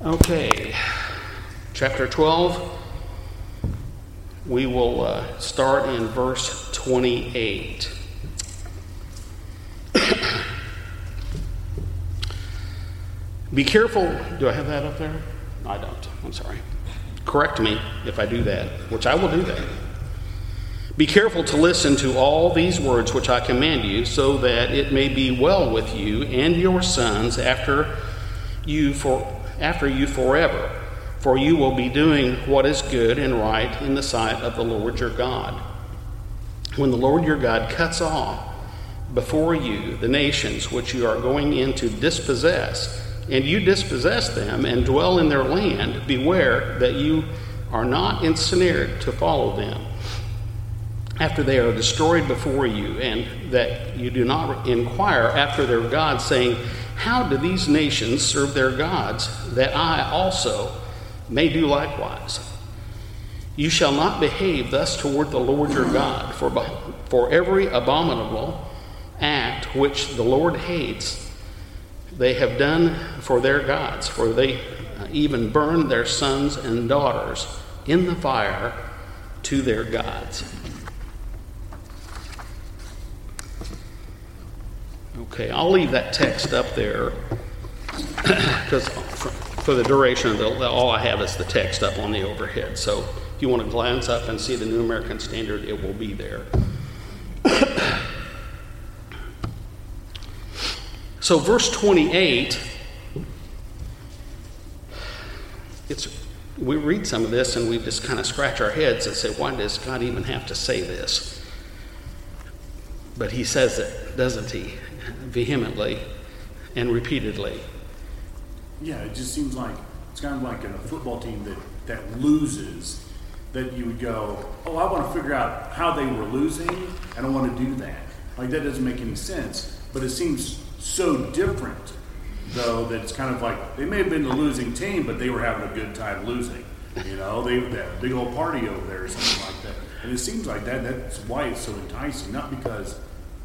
Okay, chapter 12. We will uh, start in verse 28. Be careful. Do I have that up there? I don't. I'm sorry. Correct me if I do that, which I will do that. Be careful to listen to all these words which I command you, so that it may be well with you and your sons after you for after you forever. For you will be doing what is good and right in the sight of the Lord your God. When the Lord your God cuts off before you the nations which you are going in to dispossess, and you dispossess them and dwell in their land, beware that you are not ensnared to follow them after they are destroyed before you, and that you do not inquire after their gods, saying, How do these nations serve their gods, that I also may do likewise? You shall not behave thus toward the Lord your God, for, for every abominable act which the Lord hates, they have done for their gods, for they even burn their sons and daughters in the fire to their gods. Okay, I'll leave that text up there because for, the duration of the, all I have is the text up on the overhead. So if you want to glance up and see the New American Standard, it will be there. so verse 28, it's we read some of this and we just kind of scratch our heads and say, why does God even have to say this? But he says it, doesn't he? Vehemently and repeatedly. Yeah, it just seems like it's kind of like a football team that, that loses, that you would go, oh, I want to figure out how they were losing. I don't want to do that. Like, that doesn't make any sense. But it seems so different, though, that it's kind of like they may have been the losing team, but they were having a good time losing. You know, they that big old party over there or something like that. And it seems like that. That's why it's so enticing, not because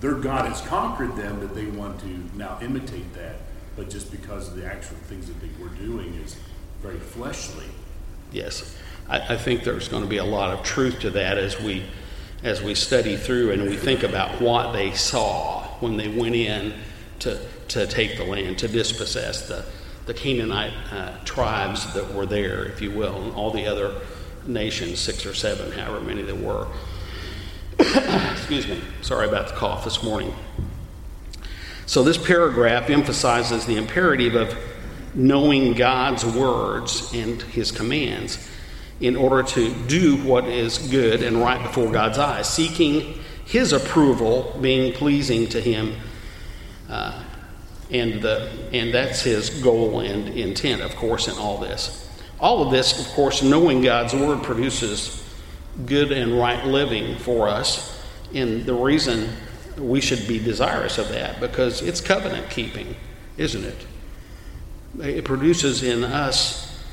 their God has conquered them that they want to now imitate that, but just because of the actual things that they were doing is very fleshly. Yes, I, I think there's going to be a lot of truth to that as we as we study through and we think about what they saw when they went in to to take the land, to dispossess the the Canaanite uh, tribes that were there, if you will, and all the other nations, six or seven, however many there were. Excuse me. Sorry about the cough this morning. So, this paragraph emphasizes the imperative of knowing God's words and his commands in order to do what is good and right before God's eyes, seeking his approval, being pleasing to him. Uh, and, the, and that's his goal and intent, of course, in all this. All of this, of course, knowing God's word produces good and right living for us. And the reason we should be desirous of that because it's covenant keeping, isn't it? It produces in us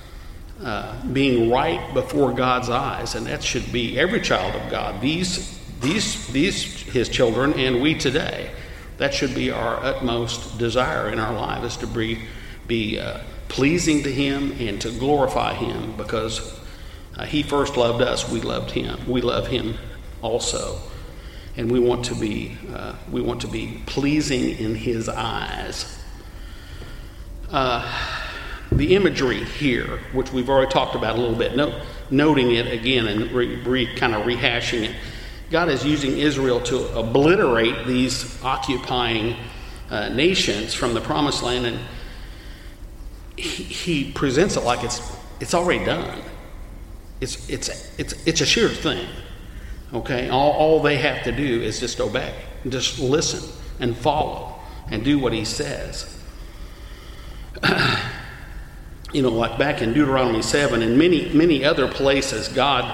uh, being right before God's eyes, and that should be every child of God. These, these, these, His children, and we today. That should be our utmost desire in our life is to be, be uh, pleasing to Him and to glorify Him because uh, he first loved us, we loved him. We love him also. And we want to be, uh, we want to be pleasing in his eyes. Uh, the imagery here, which we've already talked about a little bit, no, noting it again and re, re, kind of rehashing it. God is using Israel to obliterate these occupying uh, nations from the promised land, and he, he presents it like it's, it's already done. It's, it's, it's, it's a sure thing. Okay? All, all they have to do is just obey, just listen and follow and do what he says. you know, like back in Deuteronomy 7 and many, many other places, God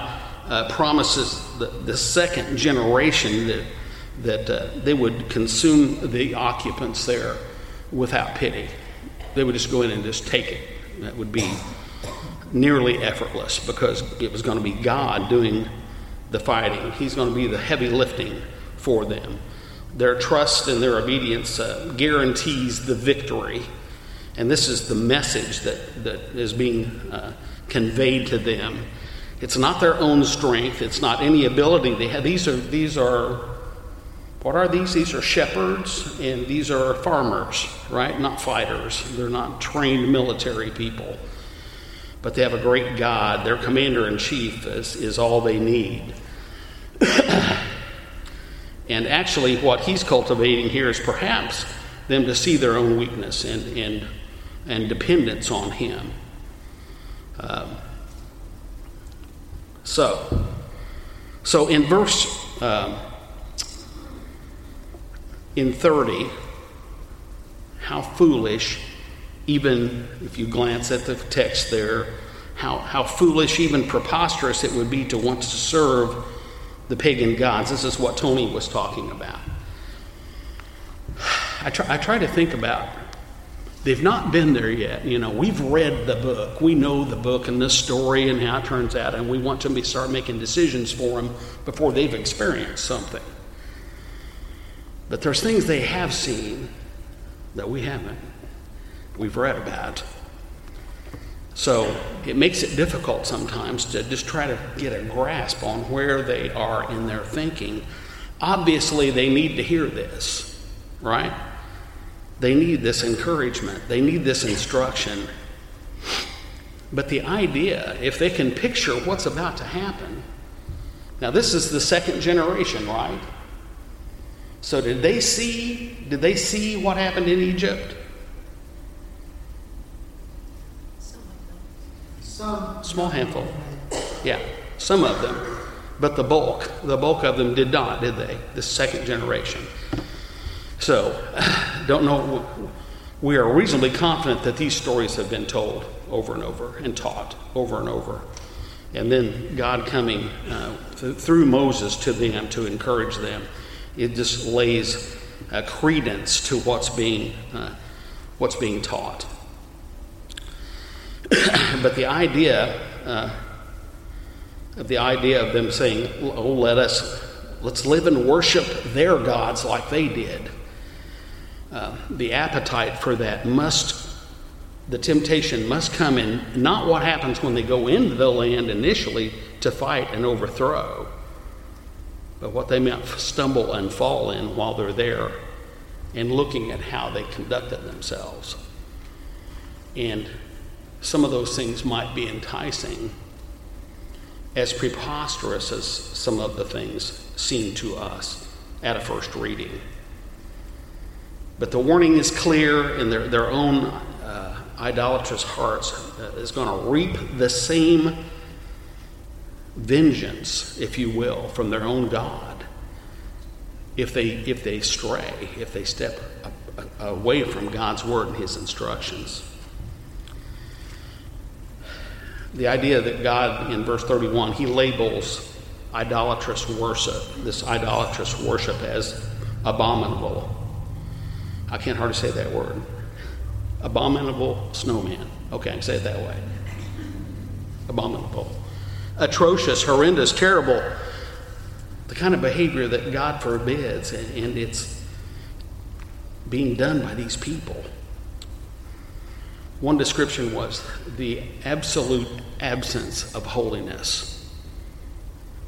uh, promises the, the second generation that, that uh, they would consume the occupants there without pity. They would just go in and just take it. That would be nearly effortless because it was going to be God doing the fighting. He's going to be the heavy lifting for them. Their trust and their obedience uh, guarantees the victory. And this is the message that, that is being uh, conveyed to them. It's not their own strength, it's not any ability they have. These are, these are what are these? These are shepherds and these are farmers, right? Not fighters. They're not trained military people. But they have a great God. Their commander in chief is, is all they need. and actually, what he's cultivating here is perhaps them to see their own weakness and, and, and dependence on him. Um, so, so in verse um, in 30, how foolish, even if you glance at the text there, how, how foolish, even preposterous it would be to want to serve the pagan gods. This is what Tony was talking about. I try, I try to think about They've not been there yet. You know, we've read the book. We know the book and the story and how it turns out, and we want to start making decisions for them before they've experienced something. But there's things they have seen that we haven't. We've read about. So it makes it difficult sometimes to just try to get a grasp on where they are in their thinking. Obviously, they need to hear this, right? They need this encouragement, they need this instruction. But the idea, if they can picture what's about to happen, now this is the second generation, right? So did they see did they see what happened in Egypt? Small handful. Yeah, some of them. But the bulk, the bulk of them did not, did they? The second generation. So, don't know. We are reasonably confident that these stories have been told over and over and taught over and over. And then God coming uh, th- through Moses to them to encourage them. It just lays a credence to what's being, uh, what's being taught. but the idea uh, of the idea of them saying, "Oh, let us let's live and worship their gods like they did," Uh, the appetite for that must, the temptation must come in not what happens when they go into the land initially to fight and overthrow, but what they might stumble and fall in while they're there and looking at how they conducted themselves. And some of those things might be enticing, as preposterous as some of the things seem to us at a first reading. But the warning is clear, and their, their own uh, idolatrous hearts uh, is going to reap the same vengeance, if you will, from their own God if they, if they stray, if they step away from God's word and his instructions. The idea that God, in verse 31, he labels idolatrous worship, this idolatrous worship, as abominable I can't hardly say that word. Abominable snowman. Okay, I can say it that way. Abominable. Atrocious, horrendous, terrible. The kind of behavior that God forbids, and, and it's being done by these people. One description was the absolute absence of holiness,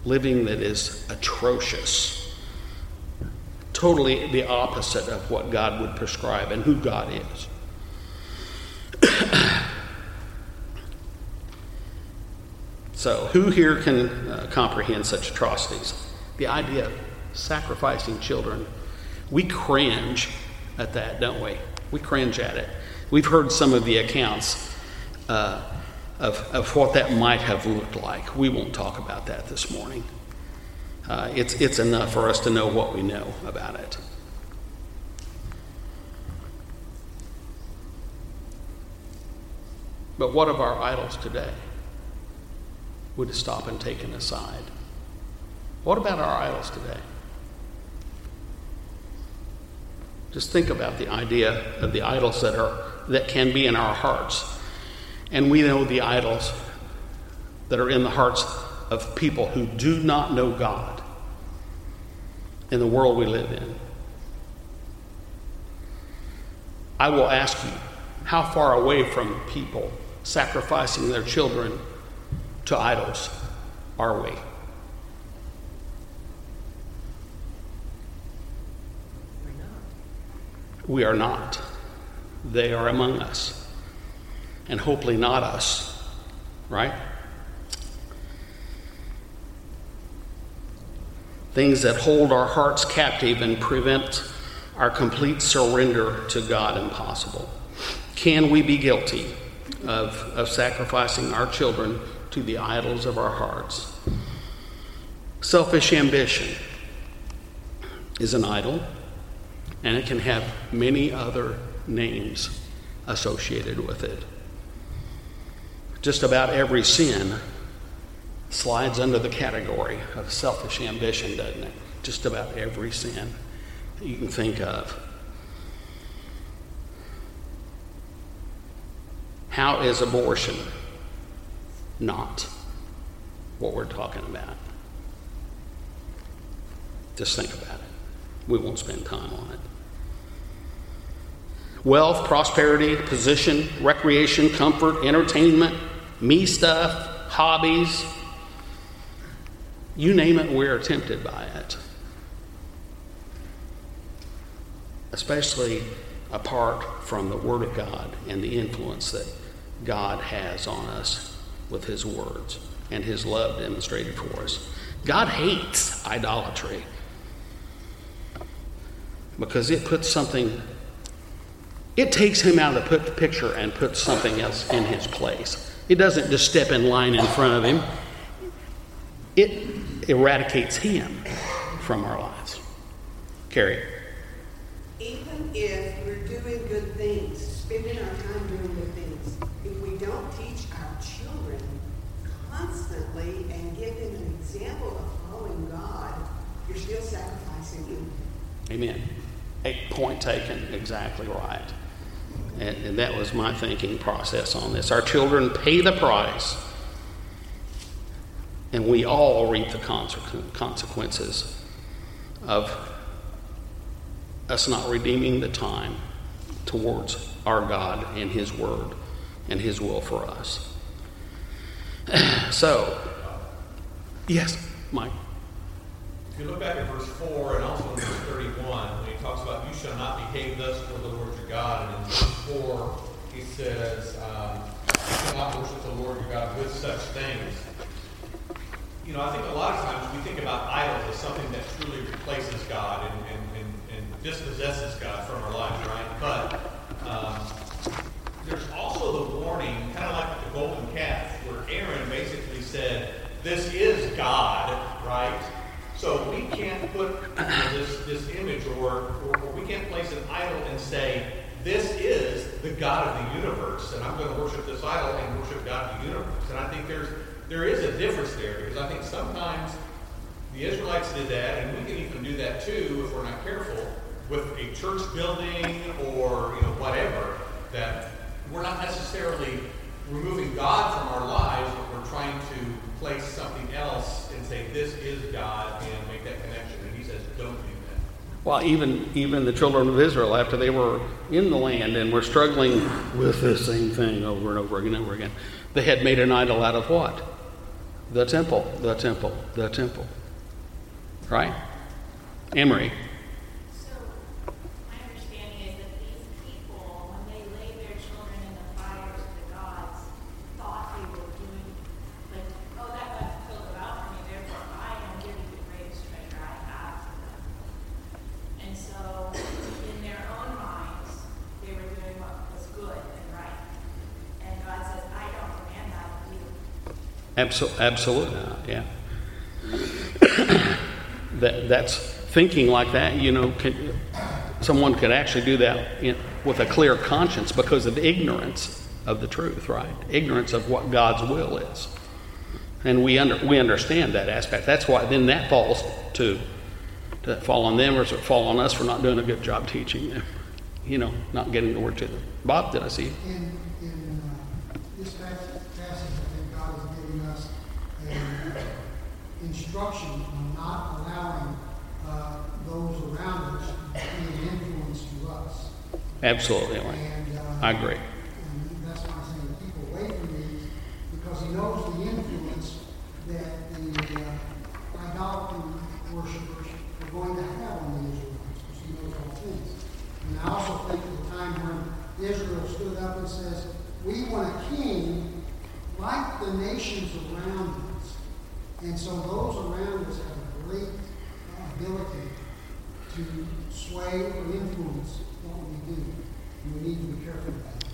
living that is atrocious totally the opposite of what God would prescribe and who God is. so, who here can uh, comprehend such atrocities? The idea of sacrificing children. We cringe at that, don't we? We cringe at it. We've heard some of the accounts uh, of, of what that might have looked like. We won't talk about that this morning uh, it's, it's enough for us to know what we know about it. But what of our idols today? Would it stop and take taken aside. What about our idols today? Just think about the idea of the idols that are that can be in our hearts. And we know the idols that are in the hearts of people who do not know God in the world we live in. I will ask you, how far away from people sacrificing their children to idols are we? We are not. They are among us. And hopefully not us, right? Things that hold our hearts captive and prevent our complete surrender to God impossible. Can we be guilty of, of sacrificing our children to the idols of our hearts? Selfish ambition is an idol and it can have many other names associated with it. Just about every sin slides under the category of selfish ambition, doesn't it? Just about every sin you can think of. How is abortion not what we're talking about? Just think about it. We won't spend time on it. Wealth, prosperity, position, recreation, comfort, entertainment, me stuff, hobbies, you name it, we're tempted by it. Especially apart from the Word of God and the influence that God has on us with His words and His love demonstrated for us. God hates idolatry because it puts something, it takes him out of the picture and puts something else in his place. It doesn't just step in line in front of him, it eradicates him from our lives. Carrie. Even if we're doing good things, spending our time doing good things, if we don't teach our children constantly and give them an example of following God, you're still sacrificing them. Amen. A point taken, exactly right. And, and that was my thinking process on this. Our children pay the price, and we all reap the consequences of us not redeeming the time towards our God and His Word and His will for us. So, yes, Mike. If you look back at verse 4 and also verse 31, when he talks about, You shall not behave thus for the Lord your God. And in verse 4, he says, um, You shall not worship the Lord your God with such things. You know, I think a lot of times we think about idols as something that truly replaces God and, and, and, and dispossesses God from our lives, right? But um, there's also the warning, kind of like the golden calf, where Aaron basically said, This is God, right? So we can't put you know, this, this image or, or, or, we can't place an idol and say, this is the God of the universe, and I'm going to worship this idol and worship God of the universe. And I think there's there is a difference there because I think sometimes the Israelites did that, and we can even do that too if we're not careful with a church building or you know whatever. That we're not necessarily removing God from our lives, but we're trying to place something else and say, this is God, and make that connection. Says, don't do that. Well, even, even the children of Israel, after they were in the land and were struggling with the same thing over and over again and over again, they had made an idol out of what? The temple, the temple, the temple. Right? Emery. Absol- yeah. that, that's thinking like that, you know, can, someone could actually do that in, with a clear conscience because of ignorance of the truth, right? Ignorance of what God's will is. And we, under, we understand that aspect. That's why then that falls to, to fall on them or does it fall on us for not doing a good job teaching them? You know, not getting the word to them. Bob, did I see you? In, instruction on not allowing uh, those around us to be an influence to us. Absolutely. And, uh, I agree. And that's why I'm saying keep away from these because he knows the influence that the uh, idolatry are going to have on the Israelites because he knows all things. And I also think of the time when Israel stood up and says, We want a king like the nations around us. And so those around us have a great ability to sway or influence what we do. And we need to be careful about that.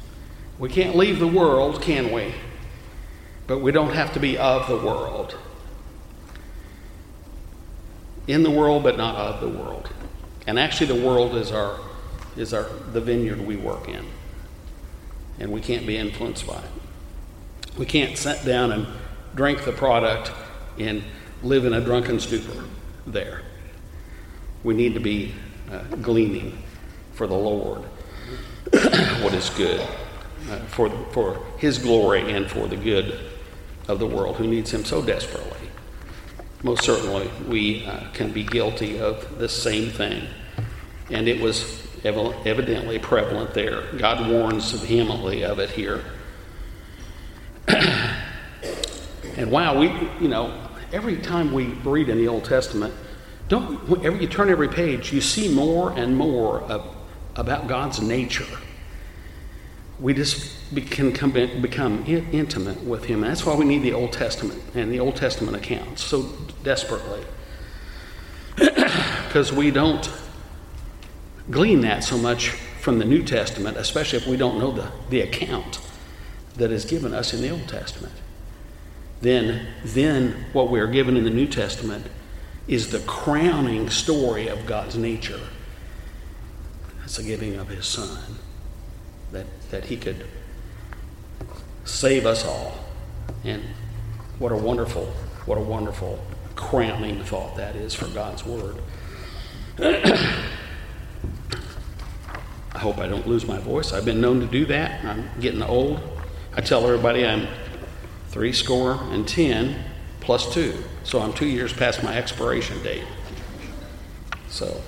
We can't leave the world, can we? But we don't have to be of the world. In the world, but not of the world. And actually, the world is our is our the vineyard we work in, and we can't be influenced by it. We can't sit down and drink the product and live in a drunken stupor there. We need to be uh, gleaning for the Lord what is good, uh, for, for His glory and for the good of the world who needs Him so desperately. Most certainly, we uh, can be guilty of the same thing. And it was evidently prevalent there. God warns vehemently of it here. and wow, we, you know, every time we read in the Old Testament, don't, whenever you turn every page, you see more and more of, about God's nature. We just can become intimate with Him. That's why we need the Old Testament and the Old Testament accounts so desperately. Because we don't glean that so much from the New Testament, especially if we don't know the, the account that is given us in the Old Testament. Then, then what we are given in the New Testament is the crowning story of God's nature. It's the giving of his son, that, that he could save us all. And what a wonderful, what a wonderful crowning thought that is for God's word. I hope I don't lose my voice. I've been known to do that. I'm getting old. I tell everybody I'm three score and ten plus two. So I'm two years past my expiration date. So,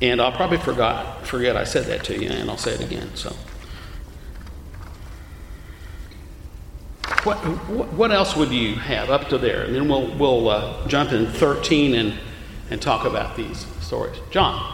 and I'll probably forgot forget I said that to you, and I'll say it again. So, what what else would you have up to there? And then we'll we'll uh, jump in 13 and and talk about these stories. John.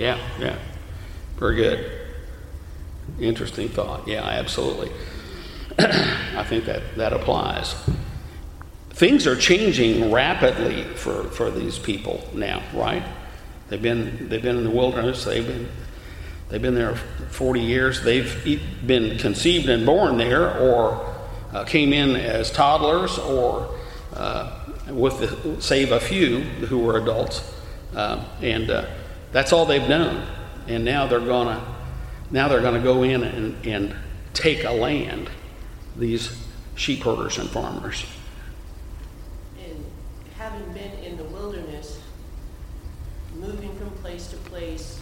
Yeah, yeah. Very good. Interesting thought. Yeah, absolutely. I think that, that applies. Things are changing rapidly for, for these people now, right? They've been, they've been in the wilderness, they've been, they've been there 40 years, they've been conceived and born there, or uh, came in as toddlers, or uh, with the, save a few who were adults. Uh, and uh, that's all they've known. And now they're gonna now they're gonna go in and, and take a land, these sheep herders and farmers. And having been in the wilderness, moving from place to place,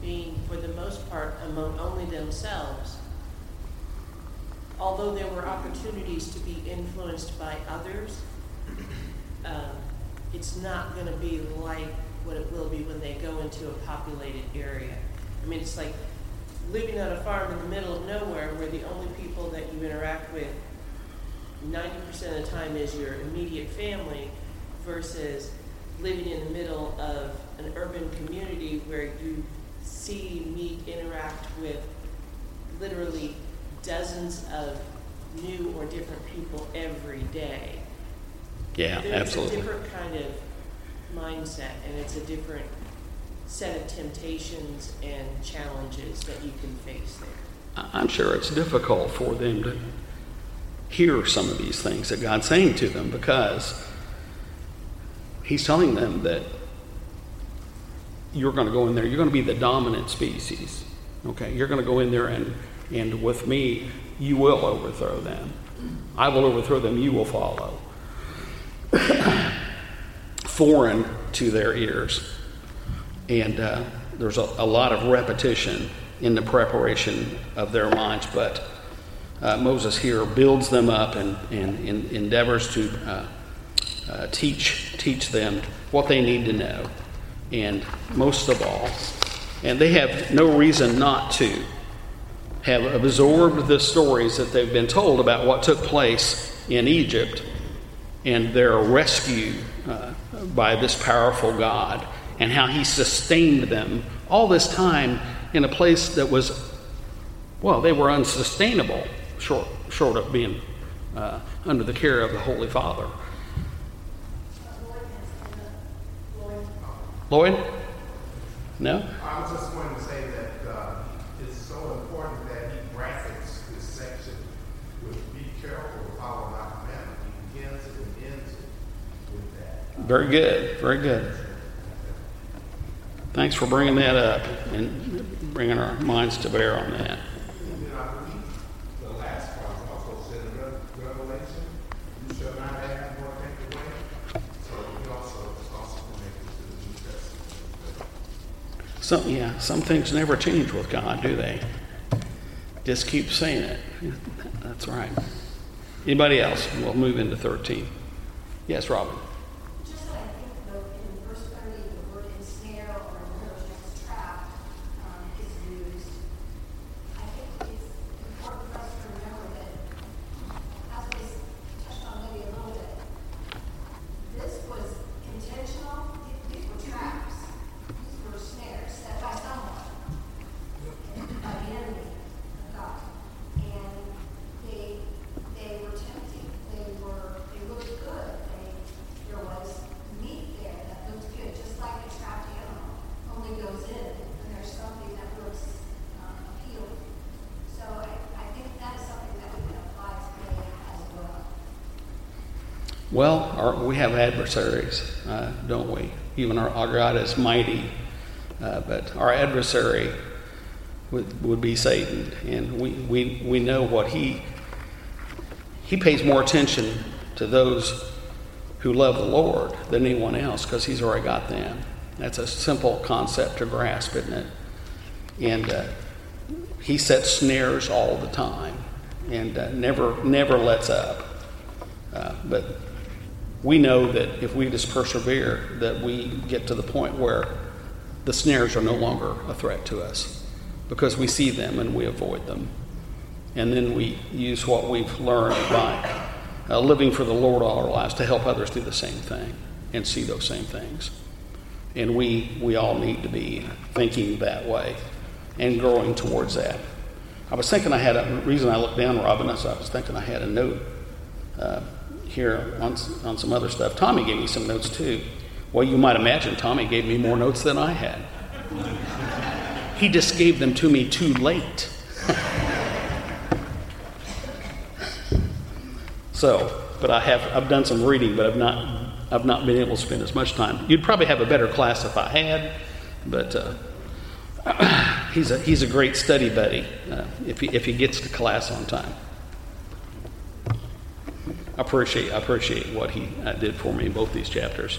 being for the most part among only themselves, although there were opportunities to be influenced by others, um, it's not going to be like what it will be when they go into a populated area. I mean, it's like living on a farm in the middle of nowhere where the only people that you interact with 90% of the time is your immediate family versus living in the middle of an urban community where you see, meet, interact with literally dozens of new or different people every day. Yeah, There's absolutely. a different kind of mindset and it's a different set of temptations and challenges that you can face there. I'm sure it's difficult for them to hear some of these things that God's saying to them because He's telling them that you're going to go in there, you're going to be the dominant species. Okay, you're going to go in there and, and with me, you will overthrow them. I will overthrow them, you will follow. Foreign to their ears. And uh, there's a, a, lot of repetition in the preparation of their minds, but uh, Moses here builds them up and, and, and endeavors to uh, uh teach, teach them what they need to know. And most of all, and they have no reason not to have absorbed the stories that they've been told about what took place in Egypt and their rescue uh, by this powerful God and how he sustained them all this time in a place that was, well, they were unsustainable, short, short of being uh, under the care of the Holy Father. Lloyd? No? I was just going to say that uh, it's so important that he brackets this section with be careful with follow my commandment. He begins it and ends it with that. Very good. Very good. Thanks for bringing that up and bringing our minds to bear on that. Some, yeah, some things never change with God, do they? Just keep saying it. That's right. Anybody else? We'll move into 13. Yes, Robin. Well, our, we have adversaries, uh, don't we? Even our, our, God is mighty, uh, but our adversary would, would be Satan. And we, we, we know what he, he pays more attention to those who love the Lord than anyone else because he's already got them. That's a simple concept to grasp, isn't it? And uh, he sets snares all the time and uh, never, never lets up. We know that if we just persevere, that we get to the point where the snares are no longer a threat to us because we see them and we avoid them. And then we use what we've learned by uh, living for the Lord all our lives to help others do the same thing and see those same things. And we, we all need to be thinking that way and growing towards that. I was thinking I had a reason I looked down, Robin, I was thinking I had a note. Uh, here on, on some other stuff. Tommy gave me some notes too. Well, you might imagine Tommy gave me more notes than I had. he just gave them to me too late. so, but I have I've done some reading, but I've not I've not been able to spend as much time. You'd probably have a better class if I had, but uh, he's a he's a great study buddy uh, if he if he gets to class on time appreciate, appreciate what he uh, did for me in both these chapters.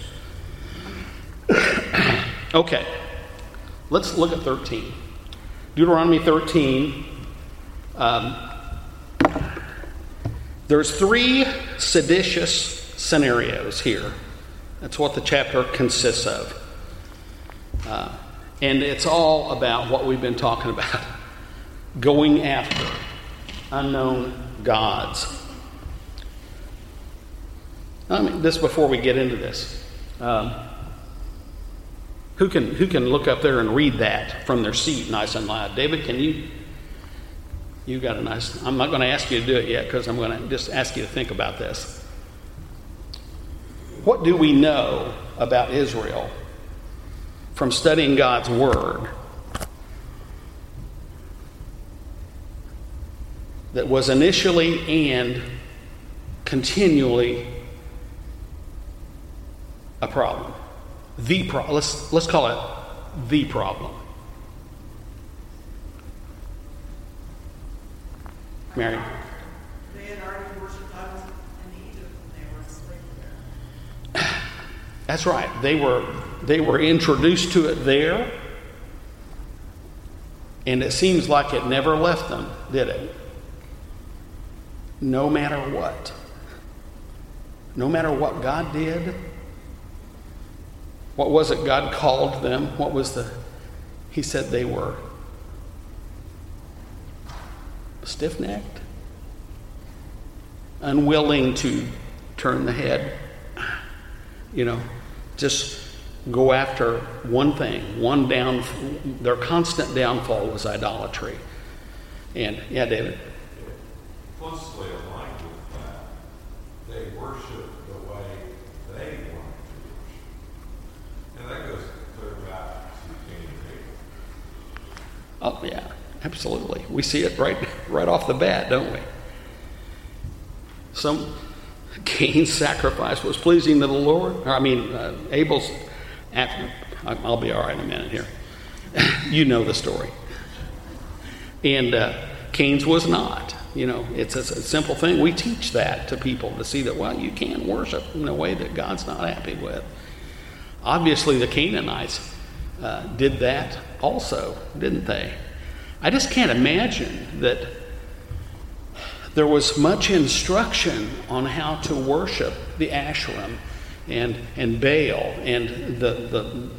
okay, let's look at 13. Deuteronomy 13. Um, there's three seditious scenarios here. That's what the chapter consists of. Uh, and it's all about what we've been talking about going after unknown gods. I mean, this before we get into this. Um, who can who can look up there and read that from their seat, nice and loud? David, can you? You got a nice. I'm not going to ask you to do it yet because I'm going to just ask you to think about this. What do we know about Israel from studying God's Word that was initially and continually a problem. The problem. Let's, let's call it the problem. Mary? They had already worshipped idols in Egypt when they were enslaved there. That's right. They were they were introduced to it there, and it seems like it never left them, did it? No matter what. No matter what God did. What was it God called them? What was the He said they were stiff necked, unwilling to turn the head. You know, just go after one thing, one down. Their constant downfall was idolatry. And yeah, David. Closely aligned with that, they worship the way they want to worship. And that goes clear back to Cain and Abel. Oh yeah, absolutely. We see it right right off the bat, don't we? Some Cain's sacrifice was pleasing to the Lord. Or, I mean, uh, Abel's. After, I'll be all right in a minute here. you know the story. And uh, Cain's was not. You know, it's a, a, simple thing. We teach that to people to see that, well, you can't worship in a way that God's not happy with. Obviously, the Canaanites uh, did that also, didn't they? I just can't imagine that there was much instruction on how to worship the Asherim and, and Baal and the, the,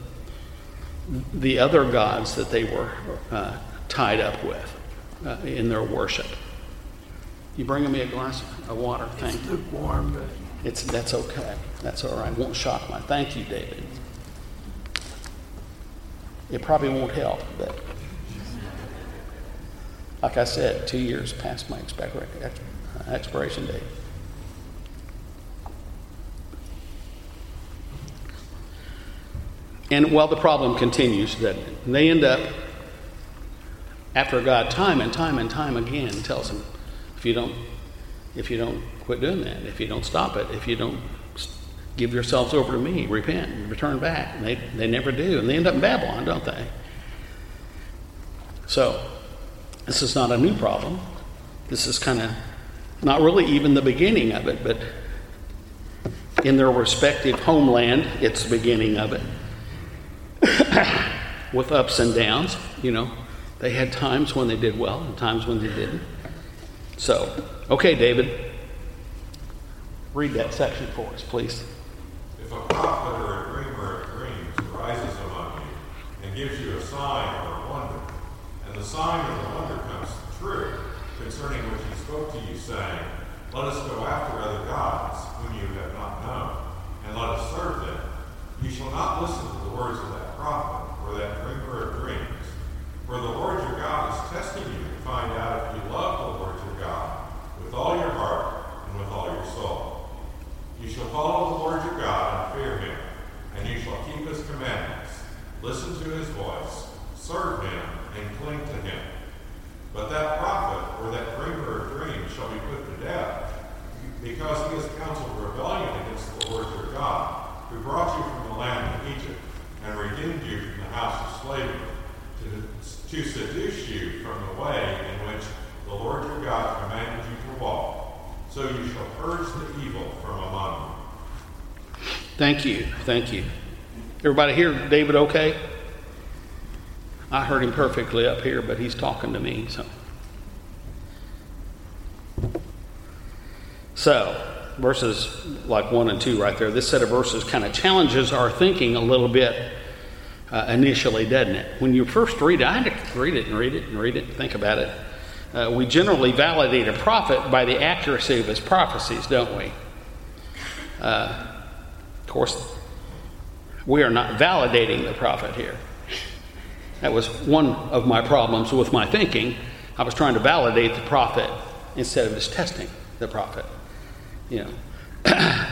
the other gods that they were uh, tied up with uh, in their worship. You bringing me a glass of water? Thank it's you. lukewarm, but it's that's okay. That's all right. Won't shock my. Thank you, David. It probably won't help, but like I said, two years past my uh, expiration date. And while the problem continues, that they end up, after God, time and time and time again, tells them, if you don't, if you don't quit doing that, if you don't stop it, if you don't give yourselves over to me, repent, and return back, and they, they never do, and they end up in Babylon, don't they? So, this is not a new problem. This is kind of not really even the beginning of it, but in their respective homeland, it's the beginning of it. With ups and downs, you know, they had times when they did well and times when they didn't. So, okay, David, read that section for us, please. A prophet or a dreamer of dreams rises among you and gives you a sign or a wonder, and the sign or the wonder comes true concerning which he spoke to you, saying, Let us go after other gods whom you have not known, and let us serve them, you shall not listen to the words of that prophet or that dreamer of dreams. For the Lord your God is testing you to find out if you love the Lord your God with all your heart and with all your soul. You shall follow the Lord your God and fear him, and you shall keep his commandments. Listen to his voice, serve him, and cling to him. But that prophet or that dreamer of dreams shall be put to death, because he has counseled rebellion against the Lord your God, who brought you from the land of Egypt and redeemed you from the house of slavery, to, to seduce you from the way in which the Lord your God commanded you to walk. So you shall purge the evil from among you. Thank you. Thank you. Everybody hear David okay? I heard him perfectly up here, but he's talking to me, so. So, verses like 1 and 2 right there, this set of verses kind of challenges our thinking a little bit uh, initially, doesn't it? When you first read it, I had to read it and read it and read it and think about it. Uh, we generally validate a prophet by the accuracy of his prophecies, don't we? Uh, of course, we are not validating the prophet here. That was one of my problems with my thinking. I was trying to validate the prophet instead of just testing the prophet. You know,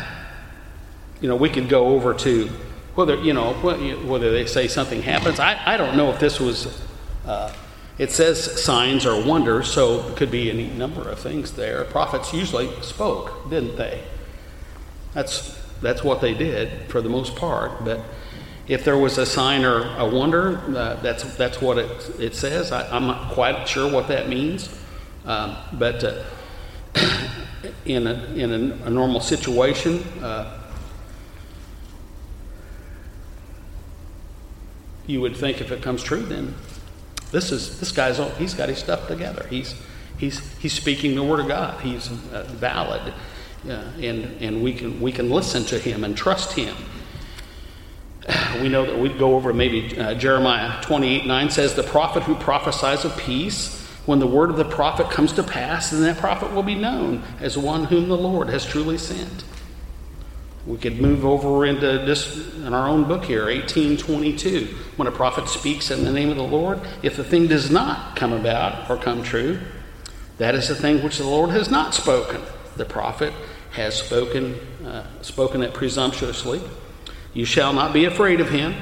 you know, we could go over to whether you know whether they say something happens. I, I don't know if this was. Uh, it says signs or wonders, so it could be any number of things there. Prophets usually spoke, didn't they? That's that's what they did for the most part. But if there was a sign or a wonder, uh, that's, that's what it, it says. I, I'm not quite sure what that means. Um, but uh, in, a, in a, a normal situation, uh, you would think if it comes true, then this is this guy's he's got his stuff together. He's he's he's speaking the word of God. He's uh, valid, uh, and and we can we can listen to him and trust him. We know that we'd go over maybe uh, Jeremiah 28 9 says, The prophet who prophesies of peace, when the word of the prophet comes to pass, then that prophet will be known as one whom the Lord has truly sent. We could move over into this in our own book here, 1822. When a prophet speaks in the name of the Lord, if the thing does not come about or come true, that is the thing which the Lord has not spoken. The prophet has spoken, uh, spoken it presumptuously. You shall not be afraid of him.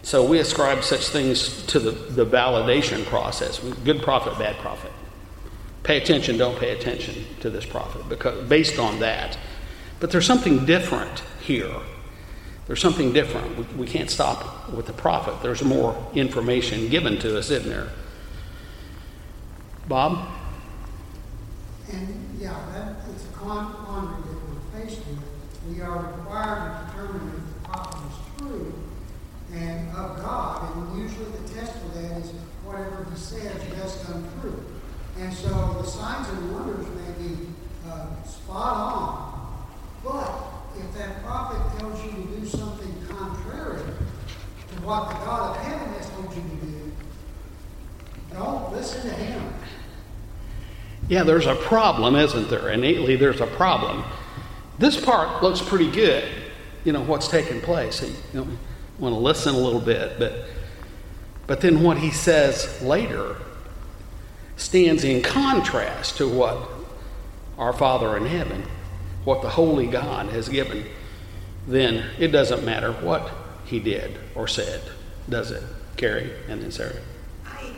So we ascribe such things to the, the validation process good prophet, bad prophet. Pay attention, don't pay attention to this prophet, because based on that. But there's something different here. There's something different. We, we can't stop with the prophet. There's more information given to us, isn't there? Bob? And yeah, that, it's a con- quandary that we're faced with. We are required to determine if the prophet is true and of God, and usually the test for that is whatever he says does come true. And so the signs and wonders may be uh, spot on, but if that prophet tells you to do something contrary to what the God of heaven has told you to do, don't listen to him. Yeah, there's a problem, isn't there? Innately, there's a problem. This part looks pretty good, you know, what's taking place. You want to listen a little bit, but, but then what he says later stands in contrast to what our Father in heaven, what the Holy God has given. Then it doesn't matter what he did or said, does it, Carrie and then Sarah? I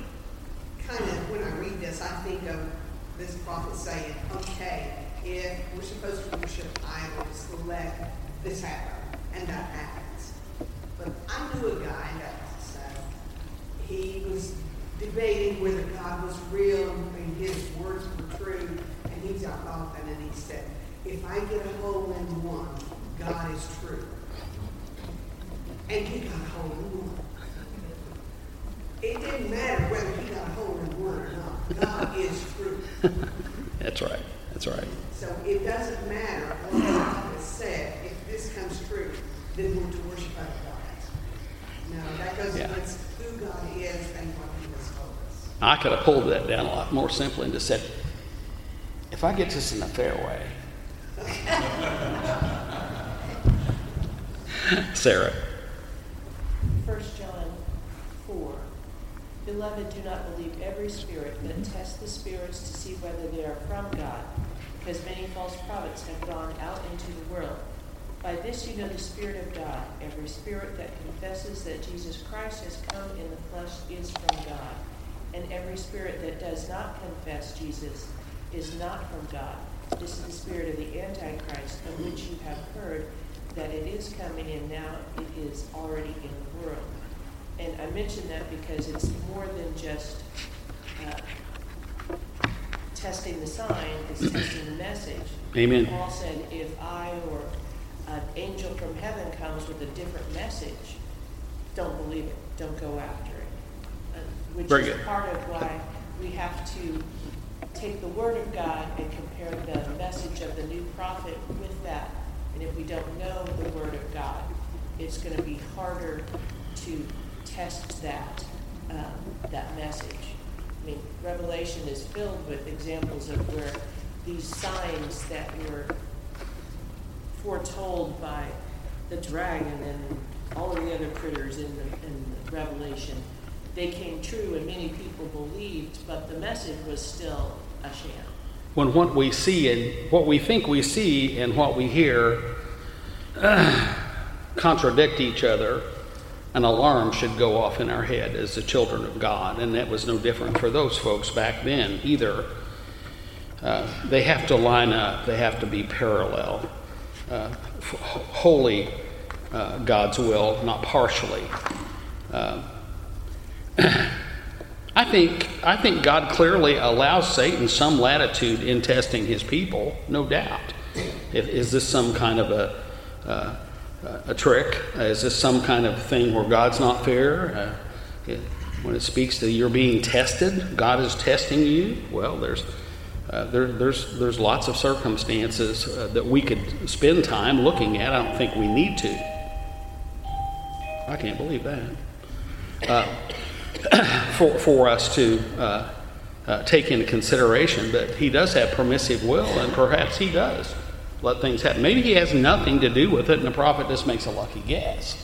kind of, when I read this, I think of this prophet saying, okay, if we're supposed to worship idols, let this happen, and that happens. But I knew a guy that said he was debating whether God was real and his words were true, and he got off and then he said, if I get a hole in one, God is true. And he got a hole in one. It didn't matter whether he got a hole in one or not. God is true. That's right. That's right. So it doesn't matter what God has said. If this comes true, then we're to worship other gods. No, that goes Yeah. against who God is and what he has told us. I could have pulled that down a lot more simply and just said, if I get this in a fair way. Sarah. 1 John 4. Beloved, do not believe every spirit, but mm-hmm. test the spirits to see whether they are from God, because many false prophets have gone out into the world. By this you know the Spirit of God. Every spirit that confesses that Jesus Christ has come in the flesh is from God. And every spirit that does not confess Jesus is not from God. This is the spirit of the Antichrist, of which you have heard that it is coming, and now it is already in the world. And I mention that because it's more than just uh, testing the sign, it's testing the message. Amen. Paul said, if I or an angel from heaven comes with a different message, don't believe it, don't go after it. Uh, Which Very is good. part of why we have to take the word of God and compare the message of the new prophet with that. And if we don't know the word of God, it's going to be harder to test that, um, that message. I mean, Revelation is filled with examples of where these signs that were foretold by the dragon and all of the other critters in the, in the Revelation, they came true and many people believed, but the message was still a sham. When what we see and what we think we see and what we hear uh, contradict each other, an alarm should go off in our head as the children of God. And that was no different for those folks back then either. Uh, they have to line up, they have to be parallel. Uh, holy uh, God's will, not partially. Uh, I think I think God clearly allows Satan some latitude in testing his people, no doubt. If, is this some kind of a uh, a trick? Is this some kind of thing where God's not fair? Uh, when it speaks to you're being tested, God is testing you. Well, there's uh, there, there's there's lots of circumstances uh, that we could spend time looking at. I don't think we need to. I can't believe that. Uh, for for us to uh, uh, take into consideration, but He does have permissive will, and perhaps He does let things happen. Maybe He has nothing to do with it, and the prophet just makes a lucky guess.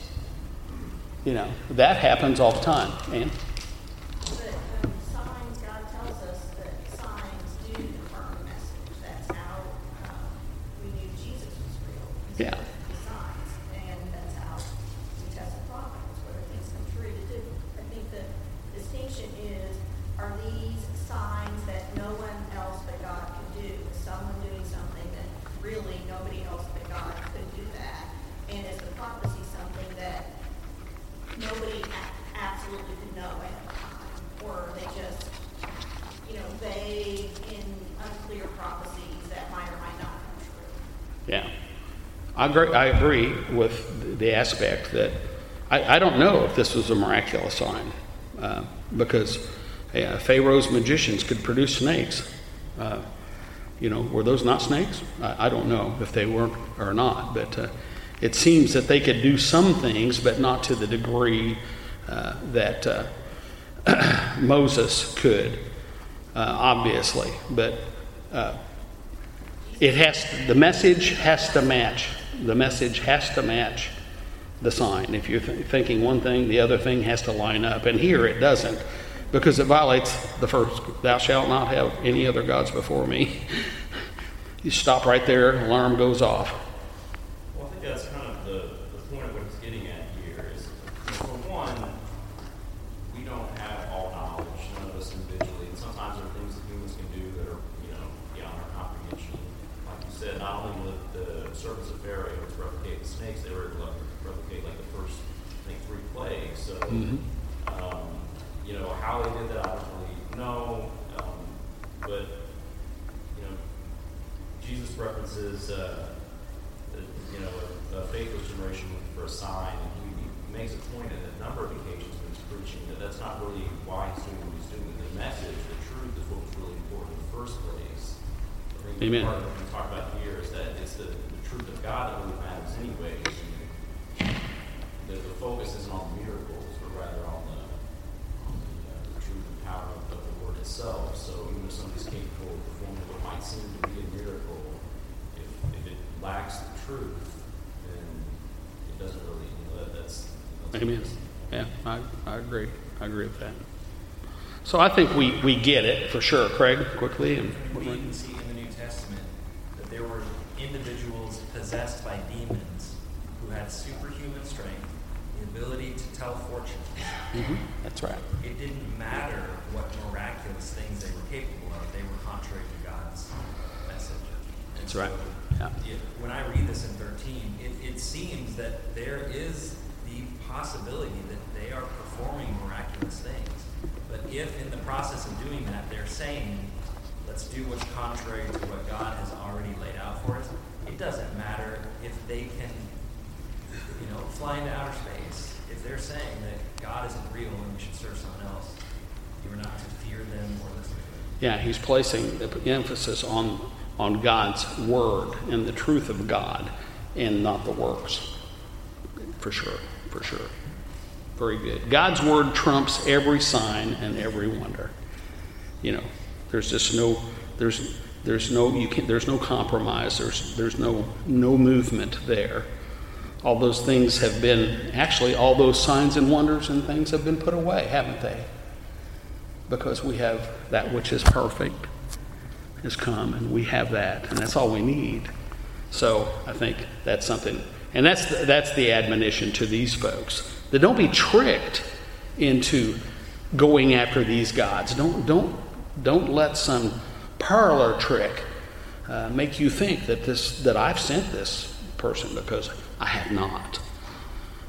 You know, that happens all the time. And But um, signs, God tells us that signs do confirm a message. That's how um, we knew Jesus was real. is Yeah. The signs, and that's how we test the prophets, whether things come true to do. I think the distinction is, are these signs that no one else but God can do? Is someone doing something that really nobody else but God could do that? And is the prophecy something that nobody a- absolutely could know ahead of time, or are they just, you know, vague and unclear prophecies that might or might not come true? Yeah. I agree, I agree with the aspect that I, I don't know if this was a miraculous sign uh, because uh, Pharaoh's magicians could produce snakes. Uh, you know, were those not snakes? I, I don't know if they were or not, but uh, it seems that they could do some things, but not to the degree uh, that uh, Moses could, uh, obviously. But it has the message has to match the message has to match the sign. If you're th- thinking one thing the other thing has to line up. And here it doesn't because it violates the first thou shalt not have any other gods before me. You stop right there alarm goes off Well, I think that's kind of the, the point of what he's getting at here is, for one, we don't have all knowledge, none of us individually, and sometimes there are things that humans can do that are, you know, beyond our comprehension. Like you said, not only the, the servants of Pharaoh able to replicate the snakes, they were able to replicate like the first, I think, three plagues. So, um, you know, how they did that, I don't really know. Um, but, you know, Jesus references, uh, you know, a, a faithless generation looking for a sign, and he, he makes a point at a number of occasions when he's preaching that that's not really why he's doing what he's doing. The message, the truth, is what was really important in the first place. I think Amen. part of what we talk about here is that it's the, the truth of God that really matters, anyways. And the, the focus isn't on the miracles, but rather on the on the, uh, the truth and power of, of the word itself. So even if somebody's capable of performing what might seem to be a miracle, if, if it lacks the truth, then it doesn't really, you know, that, that's, that's amen. yeah I, I agree. I agree with that. So i think we, we get it for sure craig quickly and We can see in the New Testament that there were individuals possessed by demons who had superhuman strength, the ability to tell fortunes. Mhm, that's right. It didn't matter what miraculous things they were capable of, they were contrary to God's message. And That's right. Yeah. it- when I read this in 13, it, it seems that there is the possibility that they are performing miraculous things. But if in the process of doing that, they're saying, let's do what's contrary to what God has already laid out for us, it doesn't matter if they can, you know, fly into outer space. If they're saying that God isn't real and we should serve someone else, you are not to fear them or listen to them. Yeah, he's placing the emphasis on, on God's word and the truth of God and not the works. For sure, for sure. Very good. God's word trumps every sign and every wonder. You know, there's just no, there's, there's no, you can there's no compromise. There's, there's no, no movement there. All those things have been, actually, all those signs and wonders and things have been put away, haven't they? because we have that which is perfect has come and we have that and that's all we need. So i think that's something and that's the, that's the admonition to these folks that don't be tricked into going after these gods. Don't don't don't let some parlor trick uh, make you think that this that i've sent this person because i have not.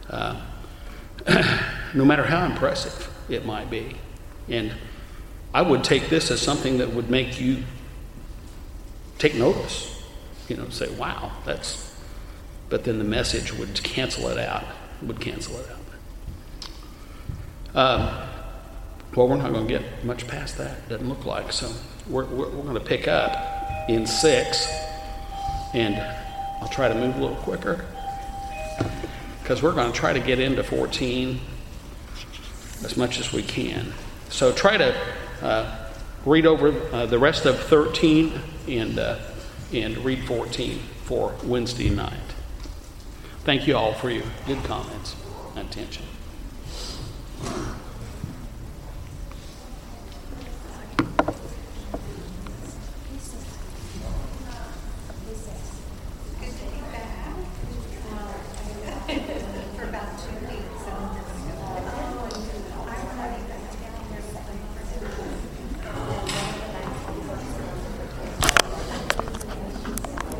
Uh, no matter how impressive it might be. And I would take this as something that would make you take notice. You know, say, wow, that's. But then the message would cancel it out, would cancel it out. Um, well, we're not going to get much past that, doesn't look like. So we're, we're, we're going to pick up in six, and I'll try to move a little quicker because we're going to try to get into 14 as much as we can. So try to uh, read over uh, the rest of 13 and, uh, and read 14 for Wednesday night. Thank you all for your good comments and attention.